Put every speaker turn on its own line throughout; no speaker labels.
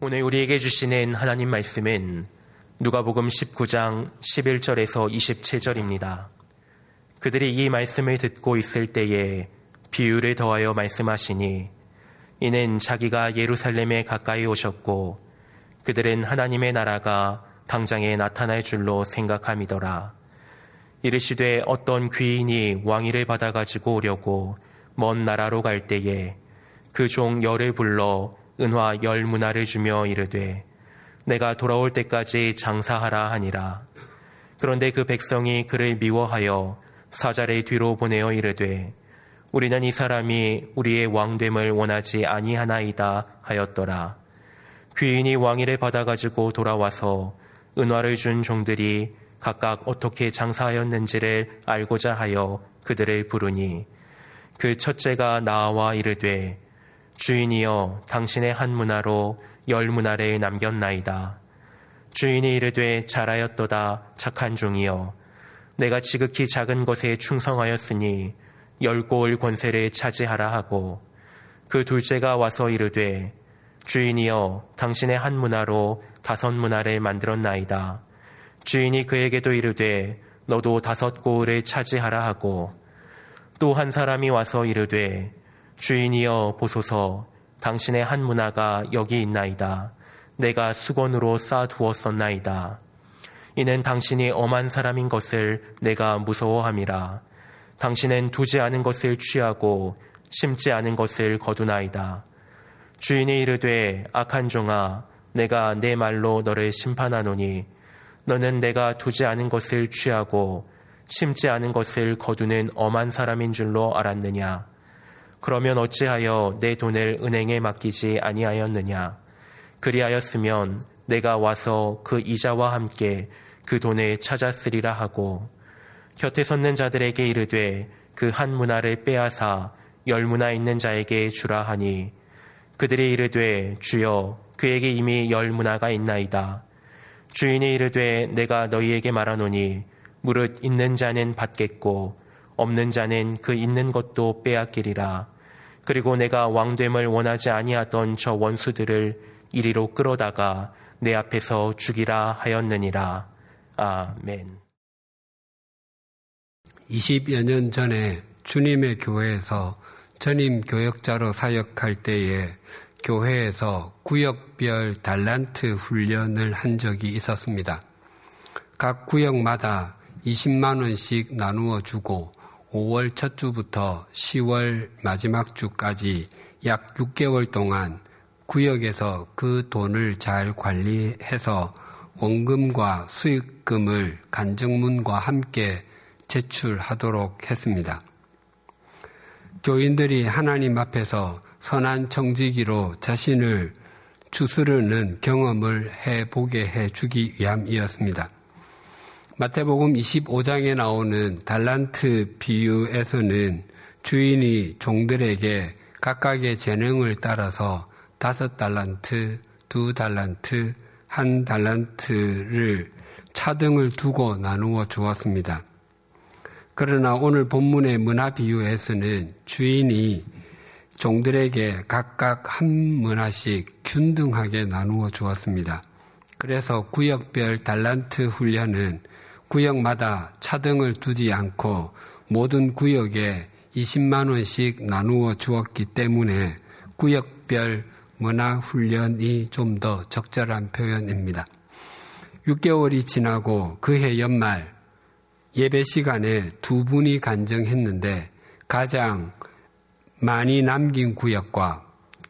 오늘 우리에게 주시는 하나님 말씀은 누가복음 19장 11절에서 27절입니다. 그들이 이 말씀을 듣고 있을 때에 비유를 더하여 말씀하시니 이는 자기가 예루살렘에 가까이 오셨고 그들은 하나님의 나라가 당장에 나타날 줄로 생각함이더라. 이르시되 어떤 귀인이 왕위를 받아가지고 오려고 먼 나라로 갈 때에 그 종 열을 불러 은화 열 문화를 주며 이르되 내가 돌아올 때까지 장사하라 하니라. 그런데 그 백성이 그를 미워하여 사자를 뒤로 보내어 이르되 우리는 이 사람이 우리의 왕됨을 원하지 아니하나이다 하였더라. 귀인이 왕위를 받아가지고 돌아와서 은화를 준 종들이 각각 어떻게 장사하였는지를 알고자 하여 그들을 부르니 그 첫째가 나와 이르되 주인이여 당신의 한 문화로 열 문화를 남겼나이다. 주인이 이르되 잘하였도다 착한 종이여 내가 지극히 작은 것에 충성하였으니 열골 권세를 차지하라 하고 그 둘째가 와서 이르되 주인이여 당신의 한 문화로 다섯 문화를 만들었나이다. 주인이 그에게도 이르되 너도 다섯 고을을 차지하라 하고 또 한 사람이 와서 이르되 주인이여 보소서 당신의 한 문화가 여기 있나이다. 내가 수건으로 쌓아두었었나이다. 이는 당신이 엄한 사람인 것을 내가 무서워함이라. 당신은 두지 않은 것을 취하고 심지 않은 것을 거두나이다. 주인이 이르되 악한 종아 내가 내 말로 너를 심판하노니 너는 내가 두지 않은 것을 취하고 심지 않은 것을 거두는 엄한 사람인 줄로 알았느냐. 그러면 어찌하여 내 돈을 은행에 맡기지 아니하였느냐? 그리하였으면 내가 와서 그 이자와 함께 그 돈을 찾았으리라 하고 곁에 섰는 자들에게 이르되 그 한 문화를 빼앗아 열 문화 있는 자에게 주라 하니 그들이 이르되 주여 그에게 이미 열 문화가 있나이다. 주인이 이르되 내가 너희에게 말하노니 무릇 있는 자는 받겠고 없는 자는 그 있는 것도 빼앗기리라. 그리고 내가 왕됨을 원하지 아니하던 저 원수들을 이리로 끌어다가 내 앞에서 죽이라 하였느니라. 아멘.
20여 년 전에 주님의 교회에서 전임 교역자로 사역할 때에 교회에서 구역별 달란트 훈련을 한 적이 있었습니다. 각 구역마다 20만 원씩 나누어 주고 5월 첫 주부터 10월 마지막 주까지 약 6개월 동안 구역에서 그 돈을 잘 관리해서 원금과 수익금을 간증문과 함께 제출하도록 했습니다. 교인들이 하나님 앞에서 선한 청지기로 자신을 추스르는 경험을 해보게 해주기 위함이었습니다. 마태복음 25장에 나오는 달란트 비유에서는 주인이 종들에게 각각의 재능을 따라서 다섯 달란트, 두 달란트, 한 달란트를 차등을 두고 나누어 주었습니다. 그러나 오늘 본문의 문화 비유에서는 주인이 종들에게 각각 한 문화씩 균등하게 나누어 주었습니다. 그래서 구역별 달란트 훈련은 구역마다 차등을 두지 않고 모든 구역에 20만 원씩 나누어 주었기 때문에 구역별 문화 훈련이 좀 더 적절한 표현입니다. 6개월이 지나고 그해 연말 예배 시간에 두 분이 간증했는데 가장 많이 남긴 구역과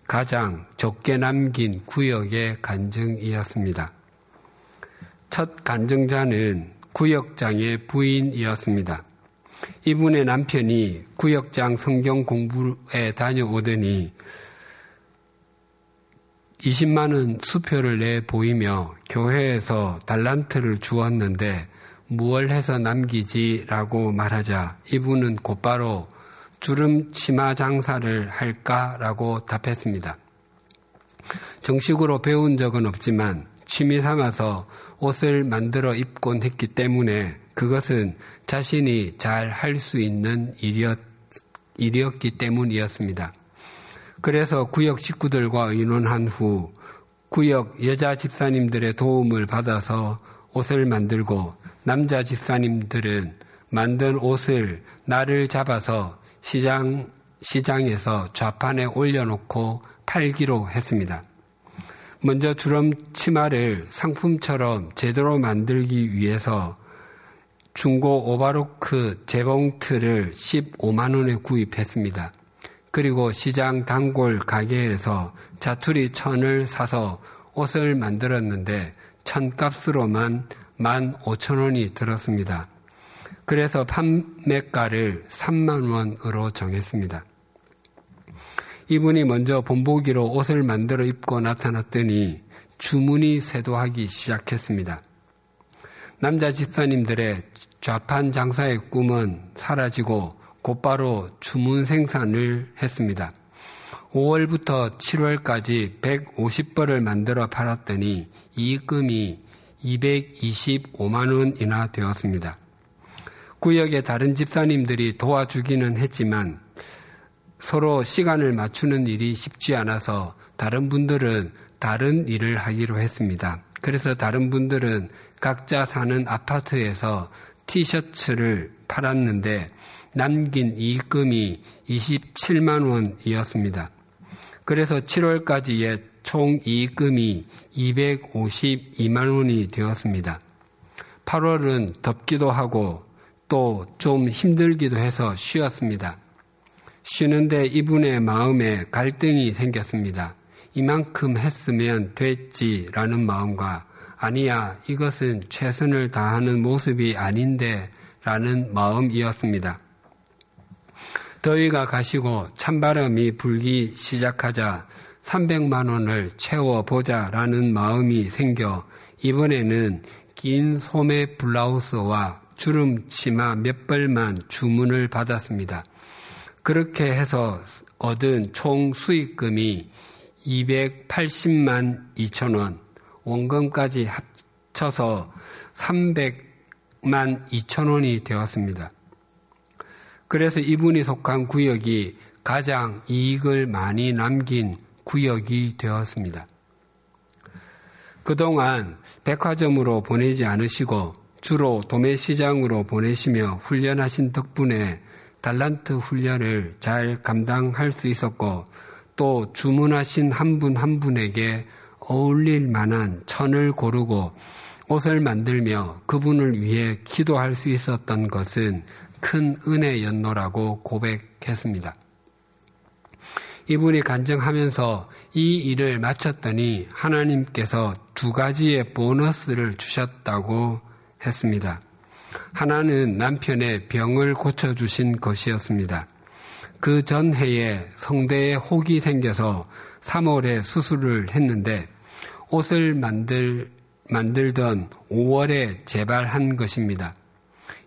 가장 적게 남긴 구역의 간증이었습니다. 첫 간증자는 구역장의 부인이었습니다. 이분의 남편이 구역장 성경 공부에 다녀오더니 20만원 수표를 내 보이며 교회에서 달란트를 주었는데 무얼 해서 남기지 라고 말하자 이분은 곧바로 주름 치마 장사를 할까 라고 답했습니다. 정식으로 배운 적은 없지만 취미 삼아서 옷을 만들어 입곤 했기 때문에 그것은 자신이 잘 할 수 있는 일이었, 일이었기 때문이었습니다. 그래서 구역 식구들과 의논한 후 구역 여자 집사님들의 도움을 받아서 옷을 만들고 남자 집사님들은 만든 옷을 날을 잡아서 시장, 시장에서 좌판에 올려놓고 팔기로 했습니다. 먼저 주름 치마를 상품처럼 제대로 만들기 위해서 중고 오바로크 재봉틀을 15만 원에 구입했습니다. 그리고 시장 단골 가게에서 자투리 천을 사서 옷을 만들었는데 천값으로만 1만 5천 원이 들었습니다. 그래서 판매가를 3만 원으로 정했습니다. 이분이 먼저 본보기로 옷을 만들어 입고 나타났더니 주문이 쇄도하기 시작했습니다. 남자 집사님들의 좌판 장사의 꿈은 사라지고 곧바로 주문 생산을 했습니다. 5월부터 7월까지 150벌을 만들어 팔았더니 이익금이 225만 원이나 되었습니다. 구역의 다른 집사님들이 도와주기는 했지만 서로 시간을 맞추는 일이 쉽지 않아서 다른 분들은 다른 일을 하기로 했습니다. 그래서 다른 분들은 각자 사는 아파트에서 티셔츠를 팔았는데 남긴 이익금이 27만 원이었습니다. 그래서 7월까지의 총 이익금이 252만 원이 되었습니다. 8월은 덥기도 하고 또 좀 힘들기도 해서 쉬었습니다. 쉬는데 이분의 마음에 갈등이 생겼습니다. 이만큼 했으면 됐지라는 마음과 아니야, 이것은 최선을 다하는 모습이 아닌데 라는 마음이었습니다. 더위가 가시고 찬바람이 불기 시작하자 300만 원을 채워보자 라는 마음이 생겨 이번에는 긴 소매 블라우스와 주름 치마 몇 벌만 주문을 받았습니다. 그렇게 해서 얻은 총 수익금이 280만 2천 원, 원금까지 합쳐서 300만 2천 원이 되었습니다. 그래서 이분이 속한 구역이 가장 이익을 많이 남긴 구역이 되었습니다. 그동안 백화점으로 보내지 않으시고 주로 도매시장으로 보내시며 훈련하신 덕분에 달란트 훈련을 잘 감당할 수 있었고 또 주문하신 한 분한 한 분에게 어울릴 만한 천을 고르고 옷을 만들며 그분을 위해 기도할 수 있었던 것은 큰 은혜였노라고 고백했습니다. 이분이 간증하면서 이 일을 마쳤더니 하나님께서 두 가지의 보너스를 주셨다고 했습니다. 하나는 남편의 병을 고쳐주신 것이었습니다. 그 전 해에 성대에 혹이 생겨서 3월에 수술을 했는데 옷을 만들, 만들던 5월에 재발한 것입니다.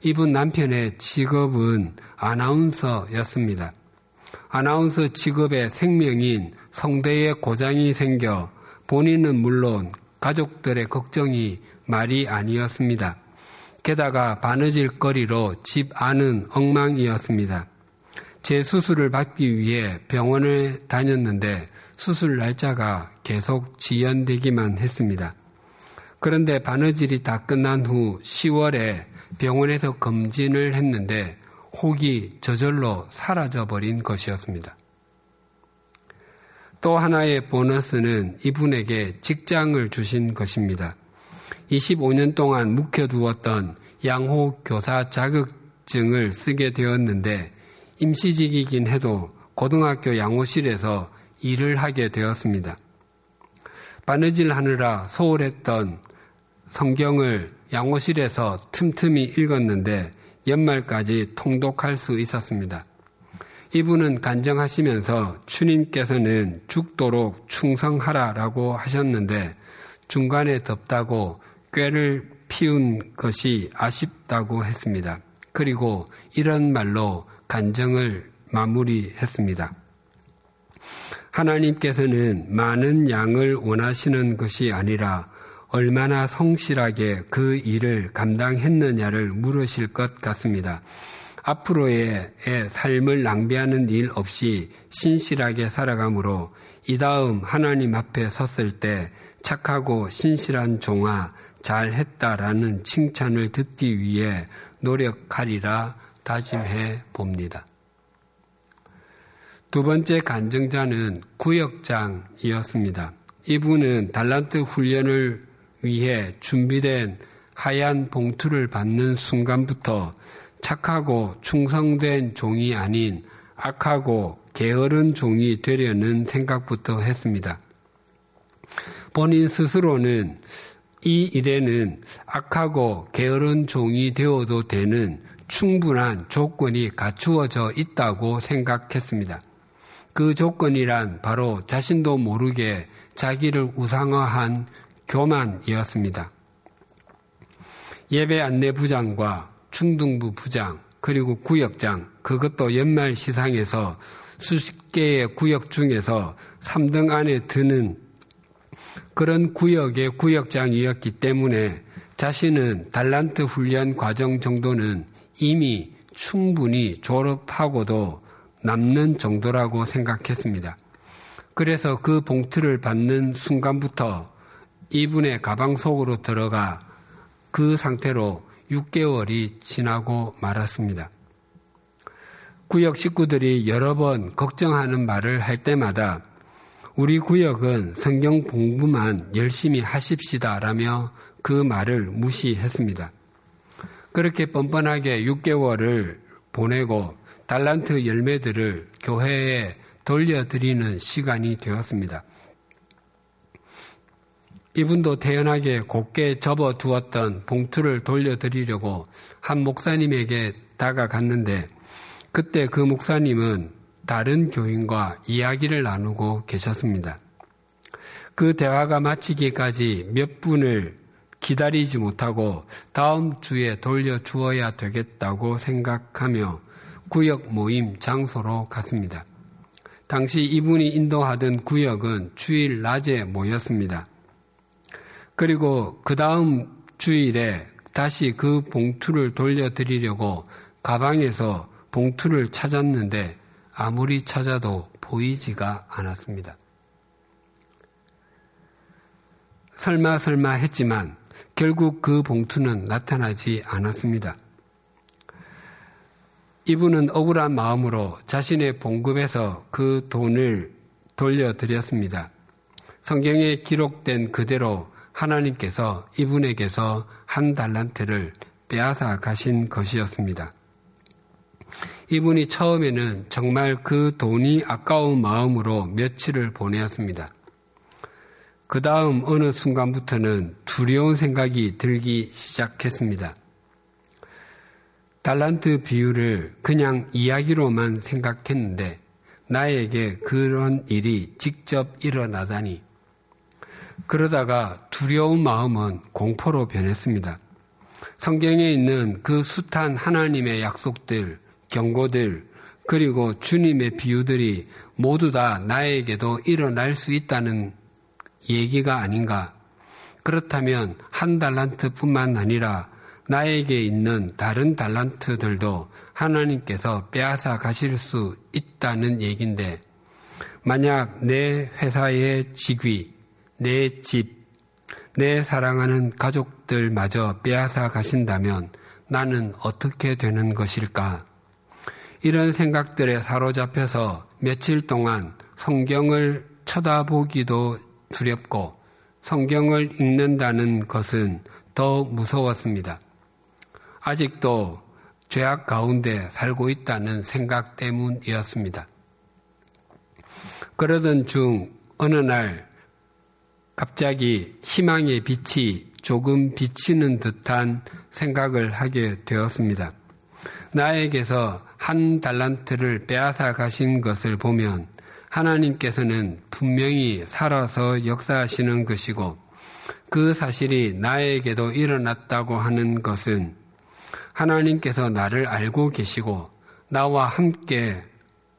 이분 남편의 직업은 아나운서였습니다. 아나운서 직업의 생명인 성대에 고장이 생겨 본인은 물론 가족들의 걱정이 말이 아니었습니다. 게다가 바느질 거리로 집 안은 엉망이었습니다. 제 수술을 받기 위해 병원을 다녔는데 수술 날짜가 계속 지연되기만 했습니다. 그런데 바느질이 다 끝난 후 10월에 병원에서 검진을 했는데 혹이 저절로 사라져버린 것이었습니다. 또 하나의 보너스는 이분에게 직장을 주신 것입니다. 25년 동안 묵혀두었던 양호 교사 자격증을 쓰게 되었는데 임시직이긴 해도 고등학교 양호실에서 일을 하게 되었습니다. 바느질 하느라 소홀했던 성경을 양호실에서 틈틈이 읽었는데 연말까지 통독할 수 있었습니다. 이분은 간정하시면서 주님께서는 죽도록 충성하라라고 하셨는데 중간에 덥다고 꾀를 피운 것이 아쉽다고 했습니다. 그리고 이런 말로 간정을 마무리했습니다. 하나님께서는 많은 양을 원하시는 것이 아니라 얼마나 성실하게 그 일을 감당했느냐를 물으실 것 같습니다. 앞으로의 삶을 낭비하는 일 없이 신실하게 살아가므로 이 다음 하나님 앞에 섰을 때 착하고 신실한 종아 잘 했다라는 칭찬을 듣기 위해 노력하리라 다짐해 봅니다. 두 번째 간증자는 구역장이었습니다. 이분은 달란트 훈련을 위해 준비된 하얀 봉투를 받는 순간부터 착하고 충성된 종이 아닌 악하고 게으른 종이 되려는 생각부터 했습니다. 본인 스스로는 이 일에는 악하고 게으른 종이 되어도 되는 충분한 조건이 갖추어져 있다고 생각했습니다. 그 조건이란 바로 자신도 모르게 자기를 우상화한 교만이었습니다. 예배 안내 부장과 충등부 부장, 그리고 구역장, 그것도 연말 시상에서 수십 개의 구역 중에서 3등 안에 드는 그런 구역의 구역장이었기 때문에 자신은 달란트 훈련 과정 정도는 이미 충분히 졸업하고도 남는 정도라고 생각했습니다. 그래서 그 봉투를 받는 순간부터 이분의 가방 속으로 들어가 그 상태로 6개월이 지나고 말았습니다. 구역 식구들이 여러 번 걱정하는 말을 할 때마다 우리 구역은 성경 공부만 열심히 하십시다라며 그 말을 무시했습니다. 그렇게 뻔뻔하게 6개월을 보내고 달란트 열매들을 교회에 돌려드리는 시간이 되었습니다. 이분도 태연하게 곱게 접어 두었던 봉투를 돌려드리려고 한 목사님에게 다가갔는데 그때 그 목사님은 다른 교인과 이야기를 나누고 계셨습니다. 그 대화가 마치기까지 몇 분을 기다리지 못하고 다음 주에 돌려주어야 되겠다고 생각하며 구역 모임 장소로 갔습니다. 당시 이분이 인도하던 구역은 주일 낮에 모였습니다. 그리고 그 다음 주일에 다시 그 봉투를 돌려드리려고 가방에서 봉투를 찾았는데 아무리 찾아도 보이지가 않았습니다. 설마 설마 했지만 결국 그 봉투는 나타나지 않았습니다. 이분은 억울한 마음으로 자신의 봉급에서 그 돈을 돌려드렸습니다. 성경에 기록된 그대로 하나님께서 이분에게서 한 달란트를 빼앗아 가신 것이었습니다. 이분이 처음에는 정말 그 돈이 아까운 마음으로 며칠을 보내었습니다. 그 다음 어느 순간부터는 두려운 생각이 들기 시작했습니다. 달란트 비유를 그냥 이야기로만 생각했는데 나에게 그런 일이 직접 일어나다니 그러다가 두려운 마음은 공포로 변했습니다. 성경에 있는 그 숱한 하나님의 약속들, 경고들, 그리고 주님의 비유들이 모두 다 나에게도 일어날 수 있다는 얘기가 아닌가. 그렇다면 한 달란트 뿐만 아니라 나에게 있는 다른 달란트들도 하나님께서 빼앗아 가실 수 있다는 얘기인데, 만약 내 회사의 직위, 내 집, 내 사랑하는 가족들마저 빼앗아 가신다면 나는 어떻게 되는 것일까? 이런 생각들에 사로잡혀서 며칠 동안 성경을 쳐다보기도 두렵고 성경을 읽는다는 것은 더 무서웠습니다. 아직도 죄악 가운데 살고 있다는 생각 때문이었습니다. 그러던 중 어느 날 갑자기 희망의 빛이 조금 비치는 듯한 생각을 하게 되었습니다. 나에게서 한 달란트를 빼앗아 가신 것을 보면 하나님께서는 분명히 살아서 역사하시는 것이고 그 사실이 나에게도 일어났다고 하는 것은 하나님께서 나를 알고 계시고 나와 함께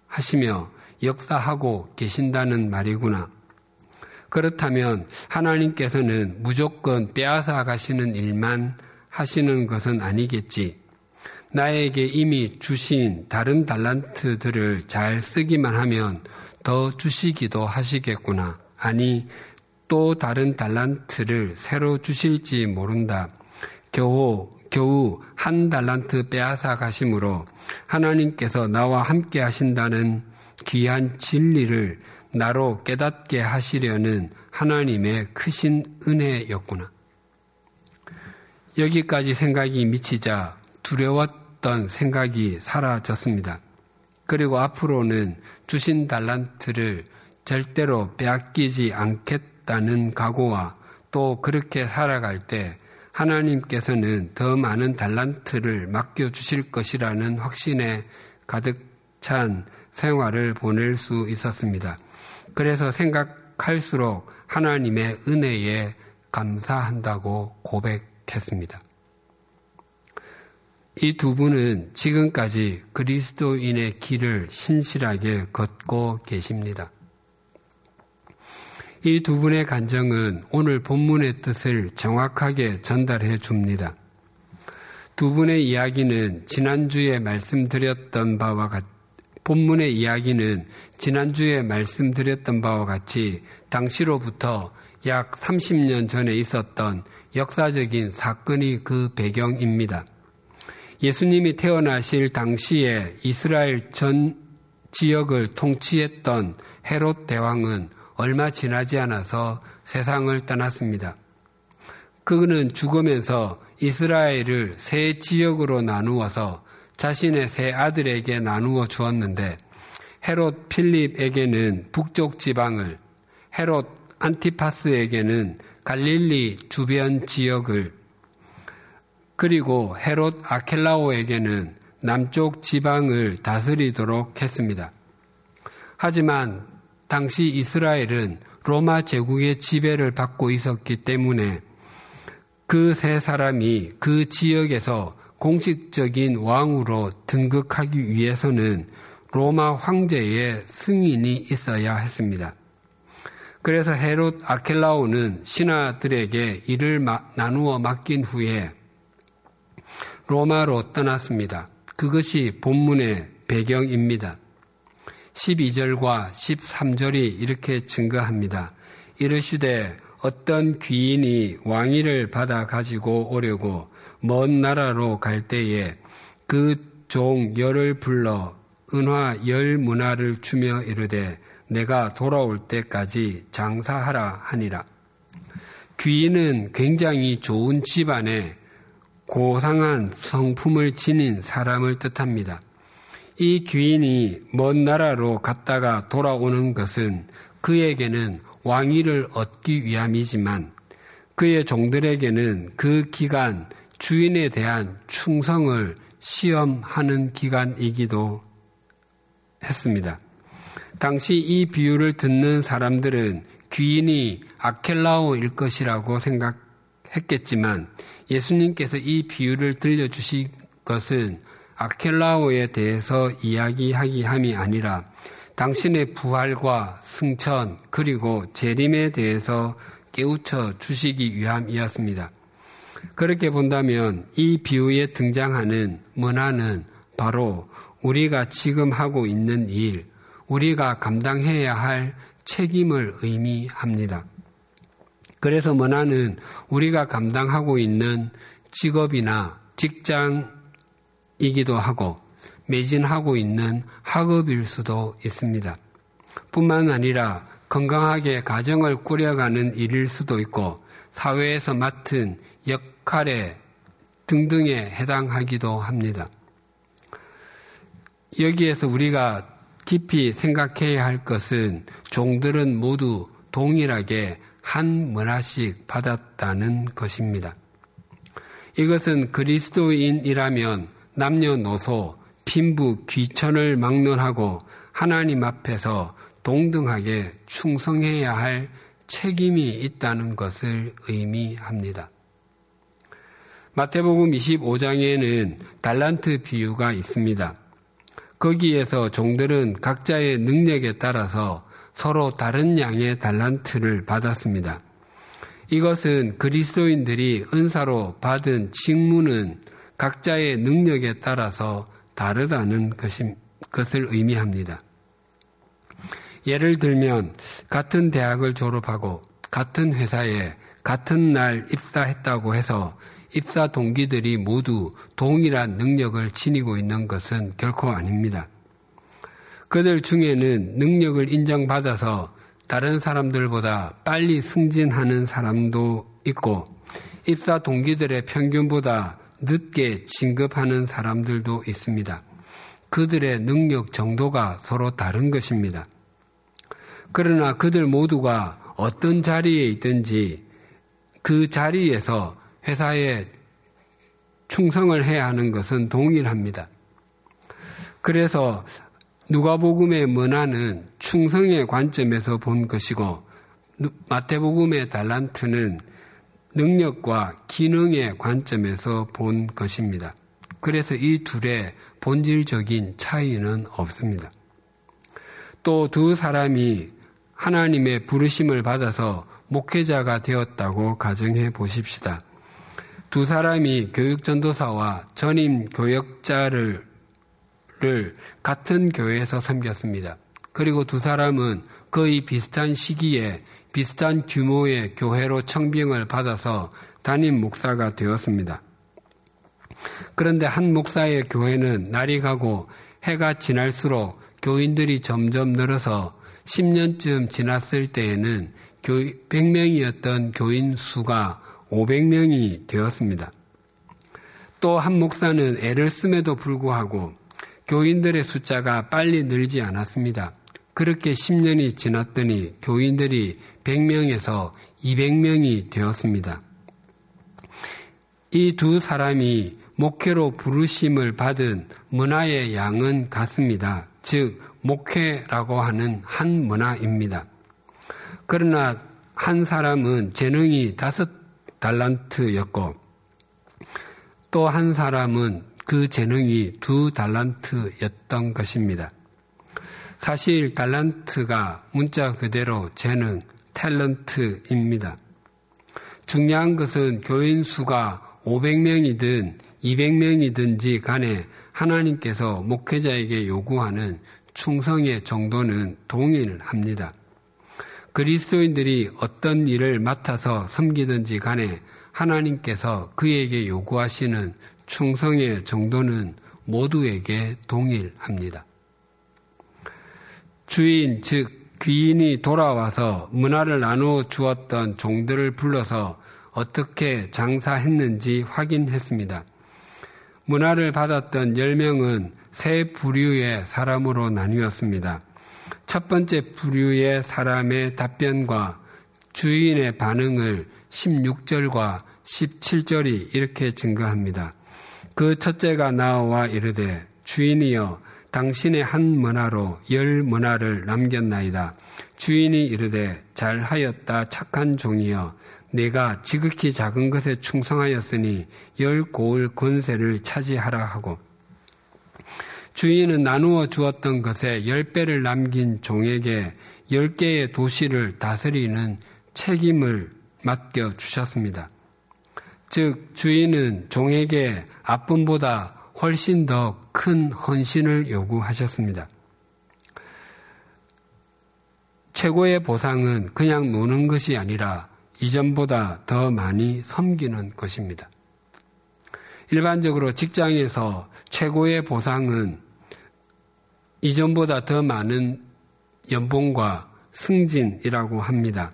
하시며 역사하고 계신다는 말이구나. 그렇다면 하나님께서는 무조건 빼앗아 가시는 일만 하시는 것은 아니겠지. 나에게 이미 주신 다른 달란트들을 잘 쓰기만 하면 더 주시기도 하시겠구나. 아니, 또 다른 달란트를 새로 주실지 모른다. 겨우, 겨우 한 달란트 빼앗아 가심으로 하나님께서 나와 함께 하신다는 귀한 진리를 나로 깨닫게 하시려는 하나님의 크신 은혜였구나. 여기까지 생각이 미치자 두려웠 던 생각이 사라졌습니다. 그리고 앞으로는 주신 달란트를 절대로 빼앗기지 않겠다는 각오와 또 그렇게 살아갈 때 하나님께서는 더 많은 달란트를 맡겨주실 것이라는 확신에 가득 찬 생활을 보낼 수 있었습니다. 그래서 생각할수록 하나님의 은혜에 감사한다고 고백했습니다. 이 두 분은 지금까지 그리스도인의 길을 신실하게 걷고 계십니다. 이 두 분의 간정은 오늘 본문의 뜻을 정확하게 전달해 줍니다. 두 분의 이야기는 지난주에 말씀드렸던 바와 같, 본문의 이야기는 지난주에 말씀드렸던 바와 같이 당시로부터 약 30년 전에 있었던 역사적인 사건이 그 배경입니다. 예수님이 태어나실 당시에 이스라엘 전 지역을 통치했던 헤롯 대왕은 얼마 지나지 않아서 세상을 떠났습니다. 그는 죽으면서 이스라엘을 세 지역으로 나누어서 자신의 세 아들에게 나누어 주었는데 헤롯 필립에게는 북쪽 지방을 헤롯 안티파스에게는 갈릴리 주변 지역을 그리고 헤롯 아켈라오에게는 남쪽 지방을 다스리도록 했습니다. 하지만 당시 이스라엘은 로마 제국의 지배를 받고 있었기 때문에 그 세 사람이 그 지역에서 공식적인 왕으로 등극하기 위해서는 로마 황제의 승인이 있어야 했습니다. 그래서 헤롯 아켈라오는 신하들에게 이를 나누어 맡긴 후에 로마로 떠났습니다. 그것이 본문의 배경입니다. 12절과 13절이 이렇게 증거합니다. 이르시되 어떤 귀인이 왕위를 받아 가지고 오려고 먼 나라로 갈 때에 그 종 열을 불러 은화 열 문화를 주며 이르되 내가 돌아올 때까지 장사하라 하니라. 귀인은 굉장히 좋은 집안에 고상한 성품을 지닌 사람을 뜻합니다. 이 귀인이 먼 나라로 갔다가 돌아오는 것은 그에게는 왕위를 얻기 위함이지만 그의 종들에게는 그 기간 주인에 대한 충성을 시험하는 기간이기도 했습니다. 당시 이 비유를 듣는 사람들은 귀인이 아켈라오일 것이라고 생각했겠지만 예수님께서 이 비유를 들려주신 것은 아켈라오에 대해서 이야기하기 함이 아니라 당신의 부활과 승천 그리고 재림에 대해서 깨우쳐 주시기 위함이었습니다. 그렇게 본다면 이 비유에 등장하는 문화는 바로 우리가 지금 하고 있는 일, 우리가 감당해야 할 책임을 의미합니다. 그래서 문화는 우리가 감당하고 있는 직업이나 직장이기도 하고 매진하고 있는 학업일 수도 있습니다. 뿐만 아니라 건강하게 가정을 꾸려가는 일일 수도 있고 사회에서 맡은 역 칼에 등등에 해당하기도 합니다. 여기에서 우리가 깊이 생각해야 할 것은 종들은 모두 동일하게 한 문화씩 받았다는 것입니다. 이것은 그리스도인이라면 남녀노소, 빈부, 귀천을 막론하고 하나님 앞에서 동등하게 충성해야 할 책임이 있다는 것을 의미합니다. 마태복음 25장에는 달란트 비유가 있습니다. 거기에서 종들은 각자의 능력에 따라서 서로 다른 양의 달란트를 받았습니다. 이것은 그리스도인들이 은사로 받은 직무는 각자의 능력에 따라서 다르다는 것을 의미합니다. 예를 들면 같은 대학을 졸업하고 같은 회사에 같은 날 입사했다고 해서 입사 동기들이 모두 동일한 능력을 지니고 있는 것은 결코 아닙니다. 그들 중에는 능력을 인정받아서 다른 사람들보다 빨리 승진하는 사람도 있고 입사 동기들의 평균보다 늦게 진급하는 사람들도 있습니다. 그들의 능력 정도가 서로 다른 것입니다. 그러나 그들 모두가 어떤 자리에 있든지 그 자리에서 회사에 충성을 해야 하는 것은 동일합니다. 그래서 누가복음의 문화는 충성의 관점에서 본 것이고 마태복음의 달란트는 능력과 기능의 관점에서 본 것입니다. 그래서 이 둘의 본질적인 차이는 없습니다. 또 두 사람이 하나님의 부르심을 받아서 목회자가 되었다고 가정해 보십시다. 두 사람이 교육전도사와 전임 교역자를 같은 교회에서 섬겼습니다. 그리고 두 사람은 거의 비슷한 시기에 비슷한 규모의 교회로 청빙을 받아서 담임 목사가 되었습니다. 그런데 한 목사의 교회는 날이 가고 해가 지날수록 교인들이 점점 늘어서 10년쯤 지났을 때에는 100명이었던 교인 수가 500명이 되었습니다. 또 한 목사는 애를 씀에도 불구하고 교인들의 숫자가 빨리 늘지 않았습니다. 그렇게 10년이 지났더니 교인들이 100명에서 200명이 되었습니다. 이 두 사람이 목회로 부르심을 받은 문화의 양은 같습니다. 즉, 목회라고 하는 한 문화입니다. 그러나 한 사람은 재능이 다섯 달란트였고 또 한 사람은 그 재능이 두 달란트였던 것입니다. 사실 달란트가 문자 그대로 재능, 탤런트입니다. 중요한 것은 교인 수가 500명이든 200명이든지 간에 하나님께서 목회자에게 요구하는 충성의 정도는 동일합니다. 그리스도인들이 어떤 일을 맡아서 섬기든지 간에 하나님께서 그에게 요구하시는 충성의 정도는 모두에게 동일합니다. 주인, 즉, 귀인이 돌아와서 문화를 나누어 주었던 종들을 불러서 어떻게 장사했는지 확인했습니다. 문화를 받았던 10명은 세 부류의 사람으로 나뉘었습니다. 첫 번째 부류의 사람의 답변과 주인의 반응을 16절과 17절이 이렇게 증거합니다. 그 첫째가 나와 이르되 주인이여 당신의 한 문화로 열 문화를 남겼나이다. 주인이 이르되 잘하였다 착한 종이여 내가 지극히 작은 것에 충성하였으니 열 고을 권세를 차지하라 하고 주인은 나누어 주었던 것에 열 배를 남긴 종에게 열 개의 도시를 다스리는 책임을 맡겨 주셨습니다. 즉, 주인은 종에게 아픔보다 훨씬 더 큰 헌신을 요구하셨습니다. 최고의 보상은 그냥 노는 것이 아니라 이전보다 더 많이 섬기는 것입니다. 일반적으로 직장에서 최고의 보상은 이전보다 더 많은 연봉과 승진이라고 합니다.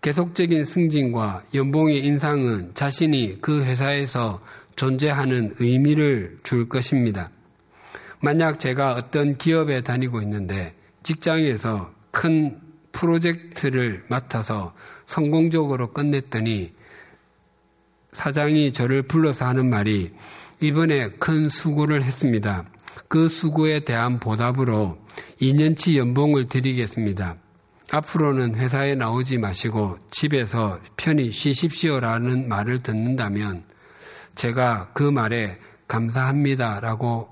계속적인 승진과 연봉의 인상은 자신이 그 회사에서 존재하는 의미를 줄 것입니다. 만약 제가 어떤 기업에 다니고 있는데 직장에서 큰 프로젝트를 맡아서 성공적으로 끝냈더니 사장이 저를 불러서 하는 말이 이번에 큰 수고를 했습니다. 그 수고에 대한 보답으로 2년치 연봉을 드리겠습니다. 앞으로는 회사에 나오지 마시고 집에서 편히 쉬십시오라는 말을 듣는다면 제가 그 말에 감사합니다라고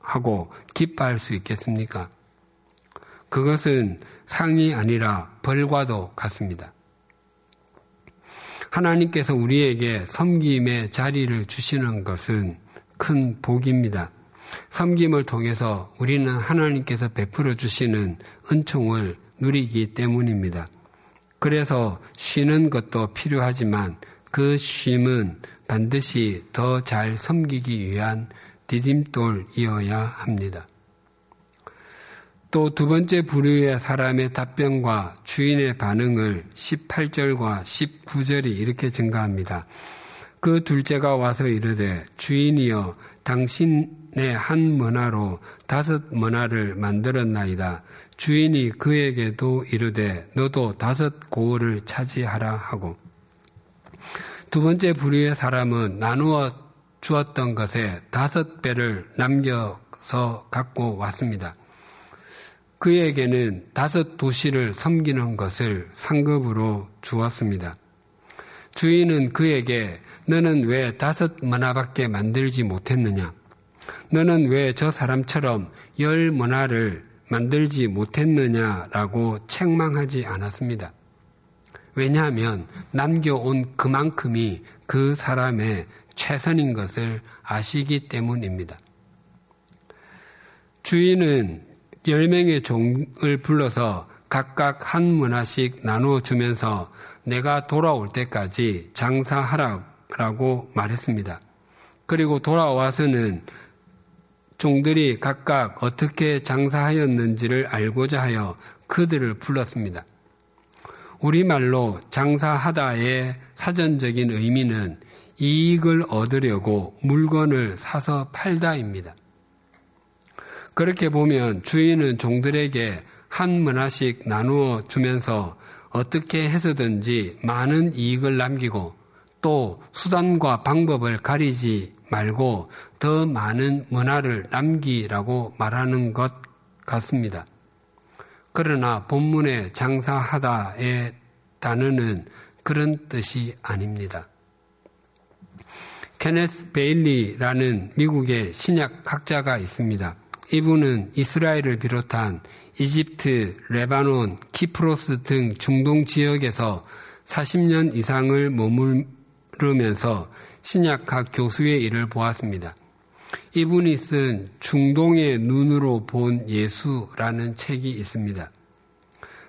하고 기뻐할 수 있겠습니까? 그것은 상이 아니라 벌과도 같습니다. 하나님께서 우리에게 섬김의 자리를 주시는 것은 큰 복입니다. 섬김을 통해서 우리는 하나님께서 베풀어 주시는 은총을 누리기 때문입니다. 그래서 쉬는 것도 필요하지만 그 쉼은 반드시 더 잘 섬기기 위한 디딤돌이어야 합니다. 또 두 번째 부류의 사람의 답변과 주인의 반응을 18절과 19절이 이렇게 증가합니다. 그 둘째가 와서 이르되 주인이여 당신의 한 문화로 다섯 문화를 만들었나이다. 주인이 그에게도 이르되 너도 다섯 고을을 차지하라 하고 두 번째 부류의 사람은 나누어 주었던 것에 다섯 배를 남겨서 갖고 왔습니다. 그에게는 다섯 도시를 섬기는 것을 상급으로 주었습니다. 주인은 그에게 너는 왜 다섯 문화밖에 만들지 못했느냐? 너는 왜 저 사람처럼 열 문화를 만들지 못했느냐라고 책망하지 않았습니다. 왜냐하면 남겨온 그만큼이 그 사람의 최선인 것을 아시기 때문입니다. 주인은 열명의 종을 불러서 각각 한 문화씩 나누어 주면서 내가 돌아올 때까지 장사하라고 말했습니다. 그리고 돌아와서는 종들이 각각 어떻게 장사하였는지를 알고자 하여 그들을 불렀습니다. 우리말로 장사하다의 사전적인 의미는 이익을 얻으려고 물건을 사서 팔다입니다. 그렇게 보면 주인은 종들에게 한 문화씩 나누어 주면서 어떻게 해서든지 많은 이익을 남기고 또 수단과 방법을 가리지 말고 더 많은 문화를 남기라고 말하는 것 같습니다. 그러나 본문의 장사하다의 단어는 그런 뜻이 아닙니다. 케네스 베일리라는 미국의 신약학자가 있습니다. 이분은 이스라엘을 비롯한 이집트, 레바논, 키프로스 등 중동 지역에서 40년 이상을 머무르면서 신약 학 교수의 일을 보았습니다. 이분이 쓴 중동의 눈으로 본 예수라는 책이 있습니다.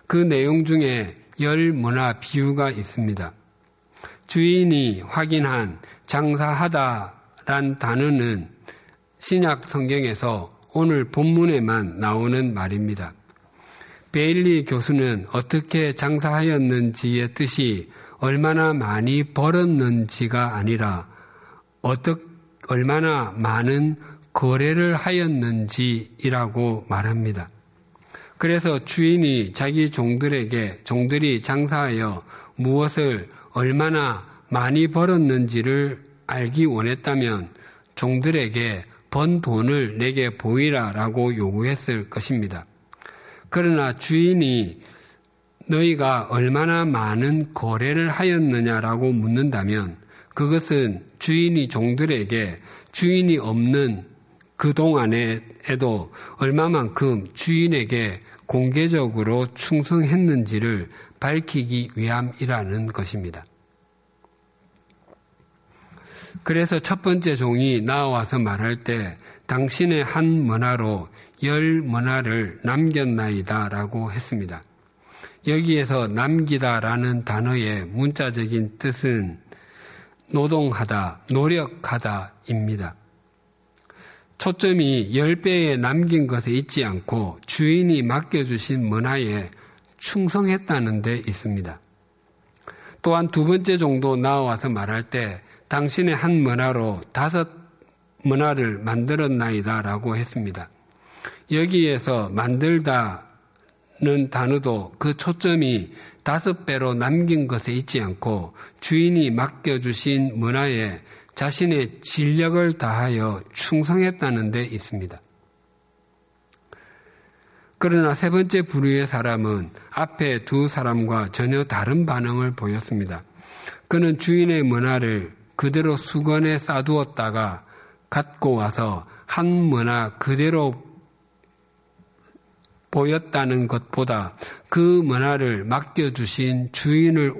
그 내용 중에 열 문화 비유가 있습니다. 주인이 확인한 장사하다란 단어는 신약 성경에서 오늘 본문에만 나오는 말입니다. 베일리 교수는 어떻게 장사하였는지의 뜻이 얼마나 많이 벌었는지가 아니라 어떻게 얼마나 많은 거래를 하였는지이라고 말합니다. 그래서 주인이 자기 종들에게 종들이 장사하여 무엇을 얼마나 많이 벌었는지를 알기 원했다면 종들에게 번 돈을 내게 보이라라고 요구했을 것입니다. 그러나 주인이 너희가 얼마나 많은 거래를 하였느냐라고 묻는다면 그것은 주인이 종들에게 주인이 없는 그 동안에도 얼마만큼 주인에게 공개적으로 충성했는지를 밝히기 위함이라는 것입니다. 그래서 첫 번째 종이 나와서 말할 때 당신의 한 문화로 열 문화를 남겼나이다 라고 했습니다. 여기에서 남기다라는 단어의 문자적인 뜻은 노동하다, 노력하다입니다. 초점이 10배에 남긴 것에 있지 않고 주인이 맡겨주신 문화에 충성했다는 데 있습니다. 또한 두 번째 정도 나와서 말할 때 당신의 한 문화로 다섯 문화를 만들었나이다 라고 했습니다. 여기에서 만들다 는 단어도 그 초점이 다섯 배로 남긴 것에 있지 않고 주인이 맡겨주신 문화에 자신의 진력을 다하여 충성했다는 데 있습니다. 그러나 세 번째 부류의 사람은 앞에 두 사람과 전혀 다른 반응을 보였습니다. 그는 주인의 문화를 그대로 수건에 싸두었다가 갖고 와서 한 문화 그대로 보였다는 것보다 그 문화를 맡겨주신 주인을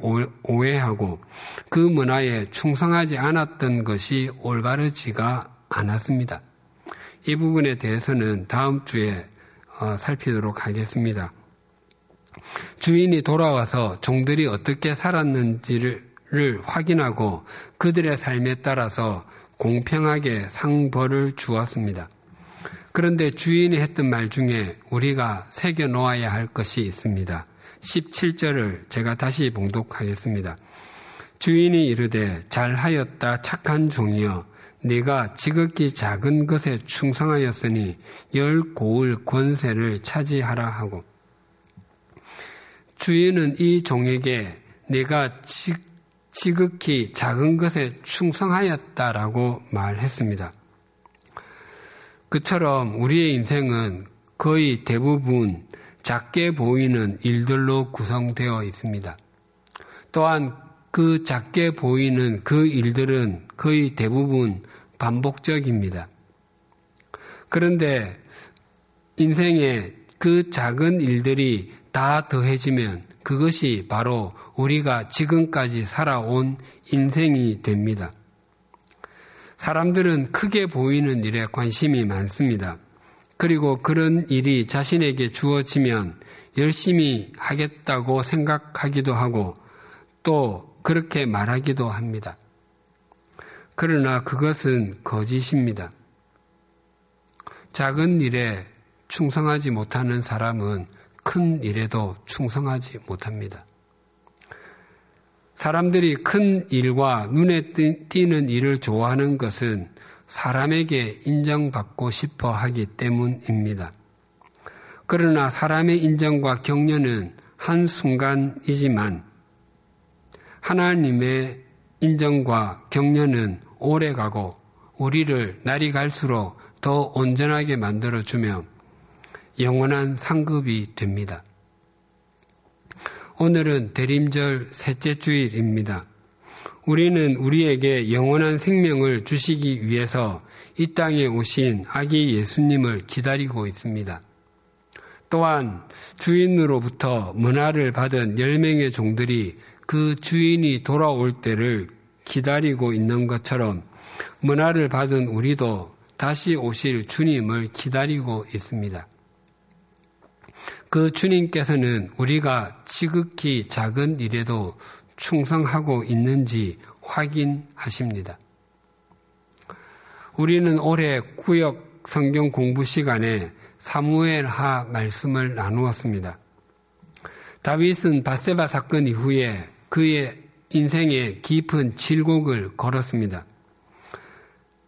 오해하고 그 문화에 충성하지 않았던 것이 올바르지가 않았습니다. 이 부분에 대해서는 다음 주에 어, 살피도록 하겠습니다. 주인이 돌아와서 종들이 어떻게 살았는지를 확인하고 그들의 삶에 따라서 공평하게 상벌을 주었습니다. 그런데 주인이 했던 말 중에 우리가 새겨 놓아야 할 것이 있습니다. 17절을 제가 다시 봉독하겠습니다. 주인이 이르되 잘하였다 착한 종이여 네가 지극히 작은 것에 충성하였으니 열 고을 권세를 차지하라 하고 주인은 이 종에게 네가 지극히 작은 것에 충성하였다라고 말했습니다. 그처럼 우리의 인생은 거의 대부분 작게 보이는 일들로 구성되어 있습니다. 또한 그 작게 보이는 그 일들은 거의 대부분 반복적입니다. 그런데 인생에 그 작은 일들이 다 더해지면 그것이 바로 우리가 지금까지 살아온 인생이 됩니다. 사람들은 크게 보이는 일에 관심이 많습니다. 그리고 그런 일이 자신에게 주어지면 열심히 하겠다고 생각하기도 하고 또 그렇게 말하기도 합니다. 그러나 그것은 거짓입니다. 작은 일에 충성하지 못하는 사람은 큰 일에도 충성하지 못합니다. 사람들이 큰 일과 눈에 띄는 일을 좋아하는 것은 사람에게 인정받고 싶어 하기 때문입니다. 그러나 사람의 인정과 격려는 한순간이지만 하나님의 인정과 격려는 오래 가고 우리를 날이 갈수록 더 온전하게 만들어주며 영원한 상급이 됩니다. 오늘은 대림절 셋째 주일입니다. 우리는 우리에게 영원한 생명을 주시기 위해서 이 땅에 오신 아기 예수님을 기다리고 있습니다. 또한 주인으로부터 문화를 받은 10명의 종들이 그 주인이 돌아올 때를 기다리고 있는 것처럼 문화를 받은 우리도 다시 오실 주님을 기다리고 있습니다. 그 주님께서는 우리가 지극히 작은 일에도 충성하고 있는지 확인하십니다. 우리는 올해 구역 성경 공부 시간에 사무엘 하 말씀을 나누었습니다. 다윗은 바세바 사건 이후에 그의 인생에 깊은 질곡을 걸었습니다.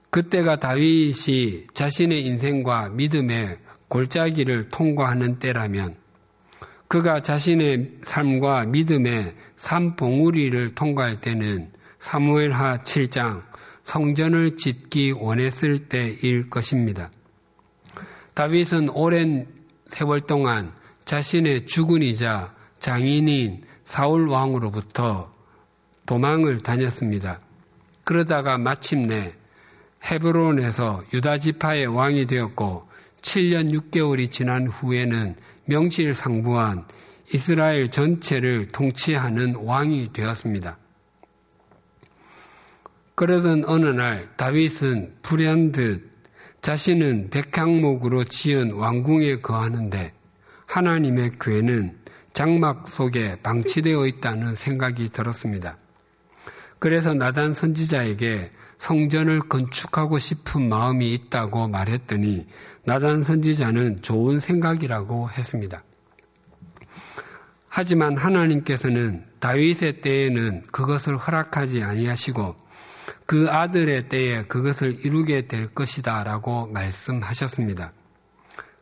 그때가 다윗이 자신의 인생과 믿음의 골짜기를 통과하는 때라면 그가 자신의 삶과 믿음의 산봉우리를 통과할 때는 사무엘하 7장 성전을 짓기 원했을 때일 것입니다. 다윗은 오랜 세월 동안 자신의 주군이자 장인인 사울 왕으로부터 도망을 다녔습니다. 그러다가 마침내 헤브론에서 유다 지파의 왕이 되었고 7년 6개월이 지난 후에는 명실상부한 이스라엘 전체를 통치하는 왕이 되었습니다. 그러던 어느 날 다윗은 불현듯 자신은 백향목으로 지은 왕궁에 거하는데 하나님의 괴는 장막 속에 방치되어 있다는 생각이 들었습니다. 그래서 나단 선지자에게 성전을 건축하고 싶은 마음이 있다고 말했더니 나단 선지자는 좋은 생각이라고 했습니다. 하지만 하나님께서는 다윗의 때에는 그것을 허락하지 아니하시고 그 아들의 때에 그것을 이루게 될 것이다 라고 말씀하셨습니다.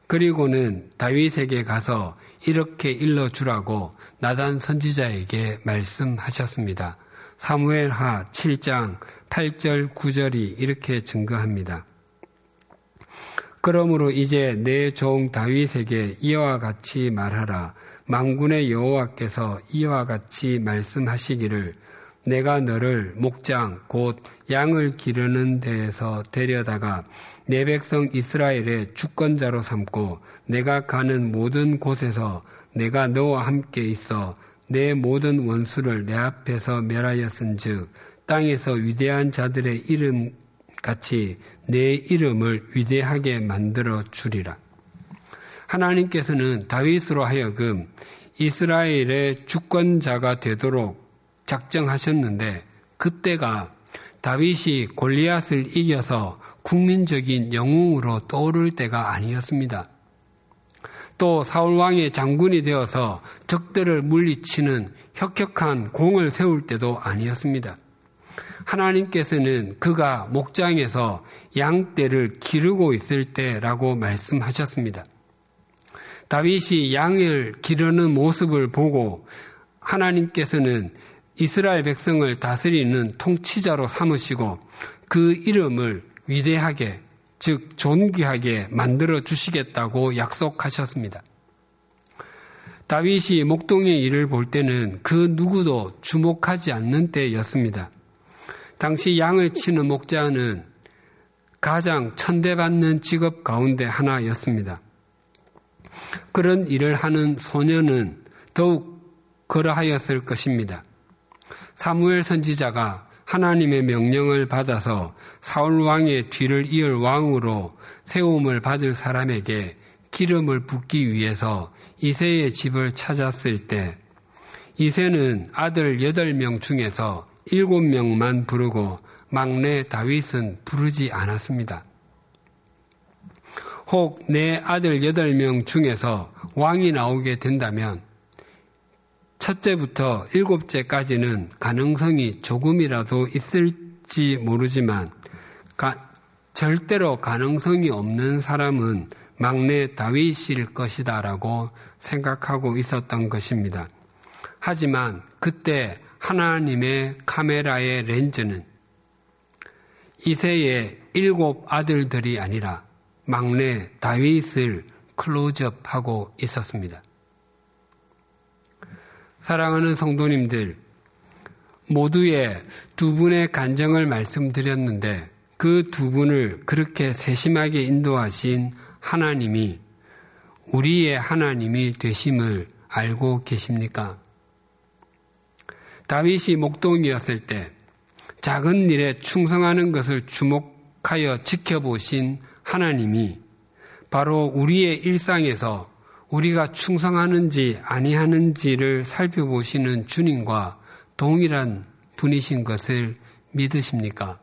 그리고는 다윗에게 가서 이렇게 일러주라고 나단 선지자에게 말씀하셨습니다. 사무엘 하 7장 8절 9절이 이렇게 증거합니다. 그러므로 이제 내 종 다윗에게 이와 같이 말하라. 망군의 여호와께서 이와 같이 말씀하시기를 내가 너를 목장 곧 양을 기르는 데에서 데려다가 내 백성 이스라엘의 주권자로 삼고 내가 가는 모든 곳에서 내가 너와 함께 있어 내 모든 원수를 내 앞에서 멸하였은 즉 땅에서 위대한 자들의 이름에 같이 내 이름을 위대하게 만들어 주리라. 하나님께서는 다윗으로 하여금 이스라엘의 주권자가 되도록 작정하셨는데 그때가 다윗이 골리앗을 이겨서 국민적인 영웅으로 떠오를 때가 아니었습니다. 또 사울 왕의 장군이 되어서 적들을 물리치는 혁혁한 공을 세울 때도 아니었습니다. 하나님께서는 그가 목장에서 양떼를 기르고 있을 때라고 말씀하셨습니다. 다윗이 양을 기르는 모습을 보고 하나님께서는 이스라엘 백성을 다스리는 통치자로 삼으시고 그 이름을 위대하게, 즉 존귀하게 만들어 주시겠다고 약속하셨습니다. 다윗이 목동의 일을 볼 때는 그 누구도 주목하지 않는 때였습니다. 당시 양을 치는 목자는 가장 천대받는 직업 가운데 하나였습니다. 그런 일을 하는 소녀는 더욱 그러하였을 것입니다. 사무엘 선지자가 하나님의 명령을 받아서 사울 왕의 뒤를 이을 왕으로 세움을 받을 사람에게 기름을 붓기 위해서 이세의 집을 찾았을 때 이세는 아들 8명 중에서 7명만 부르고 막내 다윗은 부르지 않았습니다. 혹 내 아들 8명 중에서 왕이 나오게 된다면 첫째부터 일곱째까지는 가능성이 조금이라도 있을지 모르지만 가, 절대로 가능성이 없는 사람은 막내 다윗일 것이다라고 생각하고 있었던 것입니다. 하지만 그때 하나님의 카메라의 렌즈는 이세의 일곱 아들들이 아니라 막내 다윗을 클로즈업하고 있었습니다. 사랑하는 성도님들, 모두의 두 분의 간정을 말씀드렸는데 그 두 분을 그렇게 세심하게 인도하신 하나님이 우리의 하나님이 되심을 알고 계십니까? 다윗이 목동이었을 때 작은 일에 충성하는 것을 주목하여 지켜보신 하나님이 바로 우리의 일상에서 우리가 충성하는지 아니하는지를 살펴보시는 주님과 동일한 분이신 것을 믿으십니까?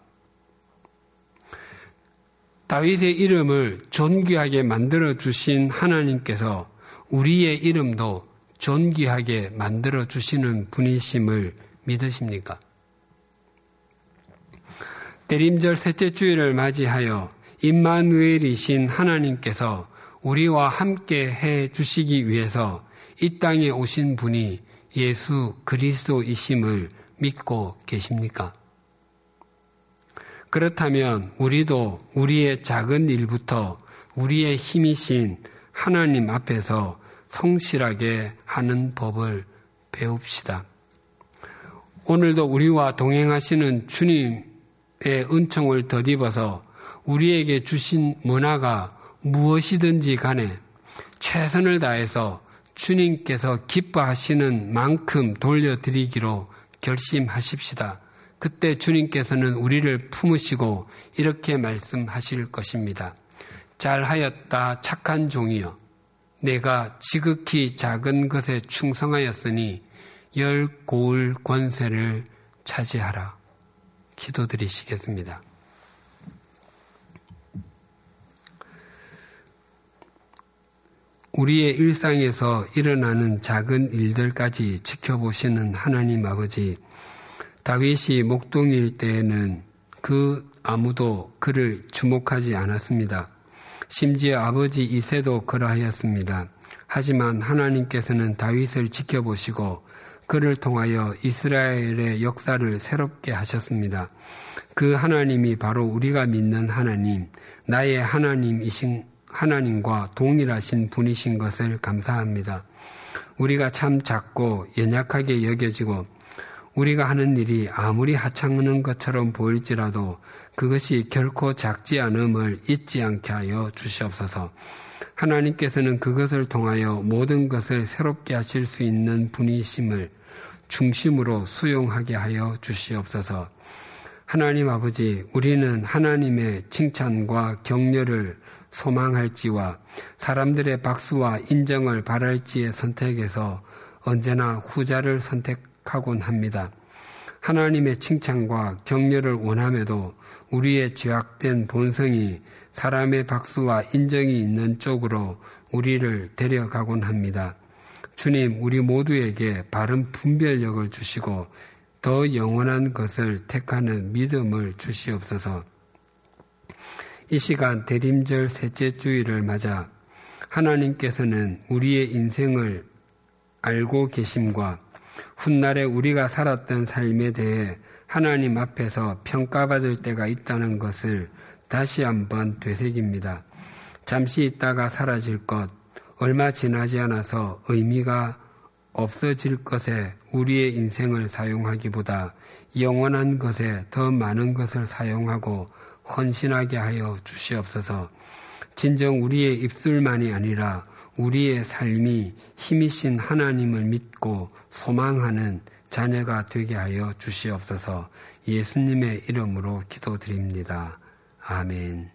다윗의 이름을 존귀하게 만들어 주신 하나님께서 우리의 이름도 존귀하게 만들어 주시는 분이심을 믿으십니까? 대림절 셋째 주일을 맞이하여 임마누엘이신 하나님께서 우리와 함께 해 주시기 위해서 이 땅에 오신 분이 예수 그리스도이심을 믿고 계십니까? 그렇다면 우리도 우리의 작은 일부터 우리의 힘이신 하나님 앞에서 성실하게 하는 법을 배웁시다. 오늘도 우리와 동행하시는 주님의 은총을 덧입어서 우리에게 주신 문화가 무엇이든지 간에 최선을 다해서 주님께서 기뻐하시는 만큼 돌려드리기로 결심하십시다. 그때 주님께서는 우리를 품으시고 이렇게 말씀하실 것입니다. 잘하였다 착한 종이여 내가 지극히 작은 것에 충성하였으니 열 고을 권세를 차지하라. 기도드리시겠습니다. 우리의 일상에서 일어나는 작은 일들까지 지켜보시는 하나님 아버지, 다윗이 목동일 때에는 그 아무도 그를 주목하지 않았습니다. 심지어 아버지 이세도 그러하였습니다. 하지만 하나님께서는 다윗을 지켜보시고 그를 통하여 이스라엘의 역사를 새롭게 하셨습니다. 그 하나님이 바로 우리가 믿는 하나님, 나의 하나님이신 하나님과 동일하신 분이신 것을 감사합니다. 우리가 참 작고 연약하게 여겨지고 우리가 하는 일이 아무리 하찮은 것처럼 보일지라도 그것이 결코 작지 않음을 잊지 않게 하여 주시옵소서. 하나님께서는 그것을 통하여 모든 것을 새롭게 하실 수 있는 분이심을 중심으로 수용하게 하여 주시옵소서. 하나님 아버지, 우리는 하나님의 칭찬과 격려를 소망할지와 사람들의 박수와 인정을 바랄지의 선택에서 언제나 후자를 선택하곤 합니다. 하나님의 칭찬과 격려를 원함에도 우리의 죄악된 본성이 사람의 박수와 인정이 있는 쪽으로 우리를 데려가곤 합니다. 주님, 우리 모두에게 바른 분별력을 주시고 더 영원한 것을 택하는 믿음을 주시옵소서. 이 시간 대림절 셋째 주일을 맞아 하나님께서는 우리의 인생을 알고 계심과 훗날에 우리가 살았던 삶에 대해 하나님 앞에서 평가받을 때가 있다는 것을 다시 한번 되새깁니다. 잠시 있다가 사라질 것, 얼마 지나지 않아서 의미가 없어질 것에 우리의 인생을 사용하기보다 영원한 것에 더 많은 것을 사용하고 헌신하게 하여 주시옵소서. 진정 우리의 입술만이 아니라 우리의 삶이 힘이신 하나님을 믿고 소망하는 자녀가 되게 하여 주시옵소서 예수님의 이름으로 기도드립니다. 아멘.